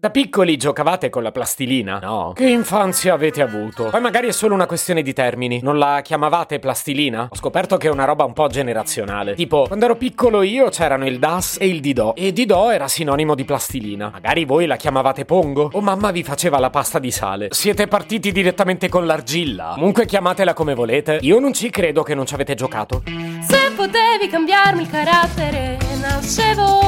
Da piccoli giocavate con la plastilina? No. Che infanzia avete avuto? Poi magari è solo una questione di termini. Non la chiamavate plastilina? Ho scoperto che è una roba un po' generazionale. Tipo, quando ero piccolo io c'erano il DAS e il Didò. E Didò era sinonimo di plastilina. Magari voi la chiamavate Pongo? O mamma vi faceva la pasta di sale? Siete partiti direttamente con l'argilla? Comunque chiamatela come volete. Io non ci credo che non ci avete giocato. Se potevi cambiarmi il carattere, nascevo.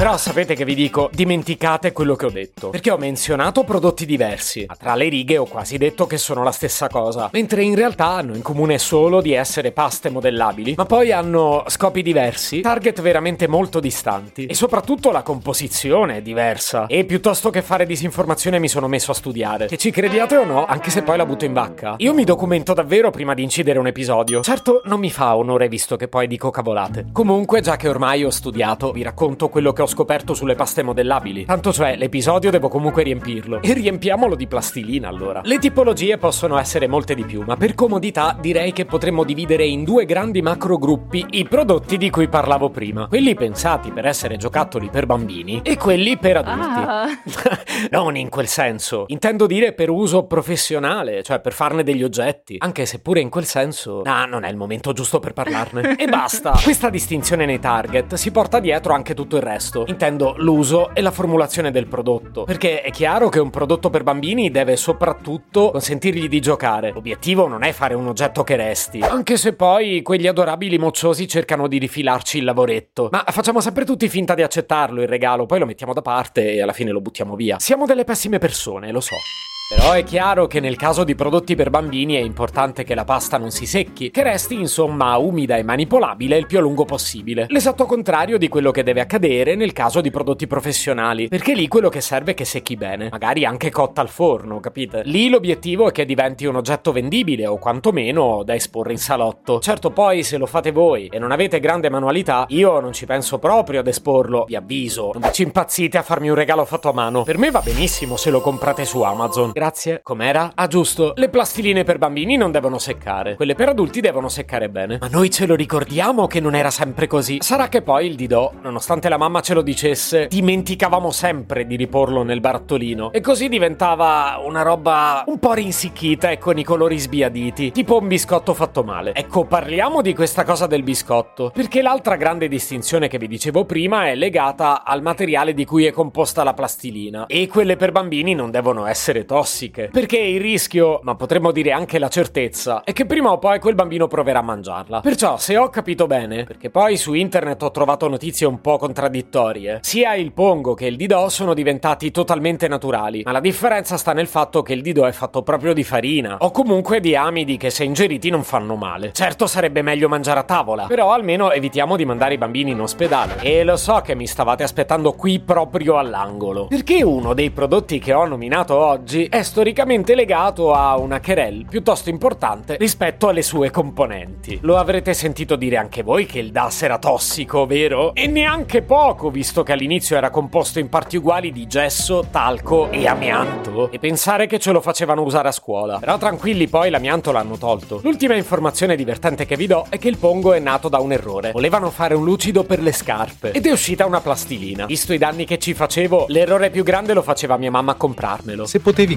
Però sapete che vi dico, dimenticate quello che ho detto. Perché ho menzionato prodotti diversi, ma tra le righe ho quasi detto che sono la stessa cosa. Mentre in realtà hanno in comune solo di essere paste modellabili, ma poi hanno scopi diversi, target veramente molto distanti. E soprattutto la composizione è diversa. E piuttosto che fare disinformazione mi sono messo a studiare. Che ci crediate o no, anche se poi la butto in vacca. Io mi documento davvero prima di incidere un episodio. Certo, non mi fa onore visto che poi dico cavolate. Comunque, già che ormai ho studiato, vi racconto quello che ho scoperto sulle paste modellabili. Tanto cioè, l'episodio devo comunque riempirlo. E riempiamolo di plastilina allora. Le tipologie possono essere molte di più, ma per comodità direi che potremmo dividere in due grandi macro gruppi i prodotti di cui parlavo prima. Quelli pensati per essere giocattoli per bambini e quelli per adulti. Ah, non in quel senso. Intendo dire per uso professionale, cioè per farne degli oggetti. Anche se pure in quel senso. Ah, non è il momento giusto per parlarne. e basta. Questa distinzione nei target si porta dietro anche tutto il resto. Intendo l'uso e la formulazione del prodotto. Perché è chiaro che un prodotto per bambini deve soprattutto consentirgli di giocare. L'obiettivo non è fare un oggetto che resti. Anche se poi quegli adorabili mocciosi cercano di rifilarci il lavoretto. Ma facciamo sempre tutti finta di accettarlo il regalo, poi lo mettiamo da parte e alla fine lo buttiamo via. Siamo delle pessime persone, lo so. Però è chiaro che nel caso di prodotti per bambini è importante che la pasta non si secchi, che resti insomma umida e manipolabile il più a lungo possibile. L'esatto contrario di quello che deve accadere nel caso di prodotti professionali, perché lì quello che serve è che secchi bene, magari anche cotta al forno, capite? Lì l'obiettivo è che diventi un oggetto vendibile o quantomeno da esporre in salotto. Certo poi se lo fate voi e non avete grande manualità, io non ci penso proprio ad esporlo, vi avviso, non ci impazzite a farmi un regalo fatto a mano. Per me va benissimo se lo comprate su Amazon. Grazie. Com'era? Ah, giusto. Le plastiline per bambini non devono seccare. Quelle per adulti devono seccare bene. Ma noi ce lo ricordiamo che non era sempre così. Sarà che poi il Didò, nonostante la mamma ce lo dicesse, dimenticavamo sempre di riporlo nel barattolino. E così diventava una roba un po' rinsicchita e con i colori sbiaditi. Tipo un biscotto fatto male. Ecco, parliamo di questa cosa del biscotto. Perché l'altra grande distinzione che vi dicevo prima è legata al materiale di cui è composta la plastilina. E quelle per bambini non devono essere tossiche tossiche. Perché il rischio, ma potremmo dire anche la certezza, è che prima o poi quel bambino proverà a mangiarla. Perciò, se ho capito bene, perché poi su internet ho trovato notizie un po' contraddittorie, sia il pongo che il didò sono diventati totalmente naturali, ma la differenza sta nel fatto che il didò è fatto proprio di farina, o comunque di amidi che se ingeriti non fanno male. Certo sarebbe meglio mangiare a tavola, però almeno evitiamo di mandare i bambini in ospedale. E lo so che mi stavate aspettando qui proprio all'angolo, perché uno dei prodotti che ho nominato oggi è storicamente legato a una querelle piuttosto importante rispetto alle sue componenti. Lo avrete sentito dire anche voi che il DAS era tossico, vero? E neanche poco, visto che all'inizio era composto in parti uguali di gesso, talco e amianto. E pensare che ce lo facevano usare a scuola. Però tranquilli, poi l'amianto l'hanno tolto. L'ultima informazione divertente che vi do è che il pongo è nato da un errore. Volevano fare un lucido per le scarpe ed è uscita una plastilina. Visto i danni che ci facevo, l'errore più grande lo faceva mia mamma a comprarmelo. Se potevi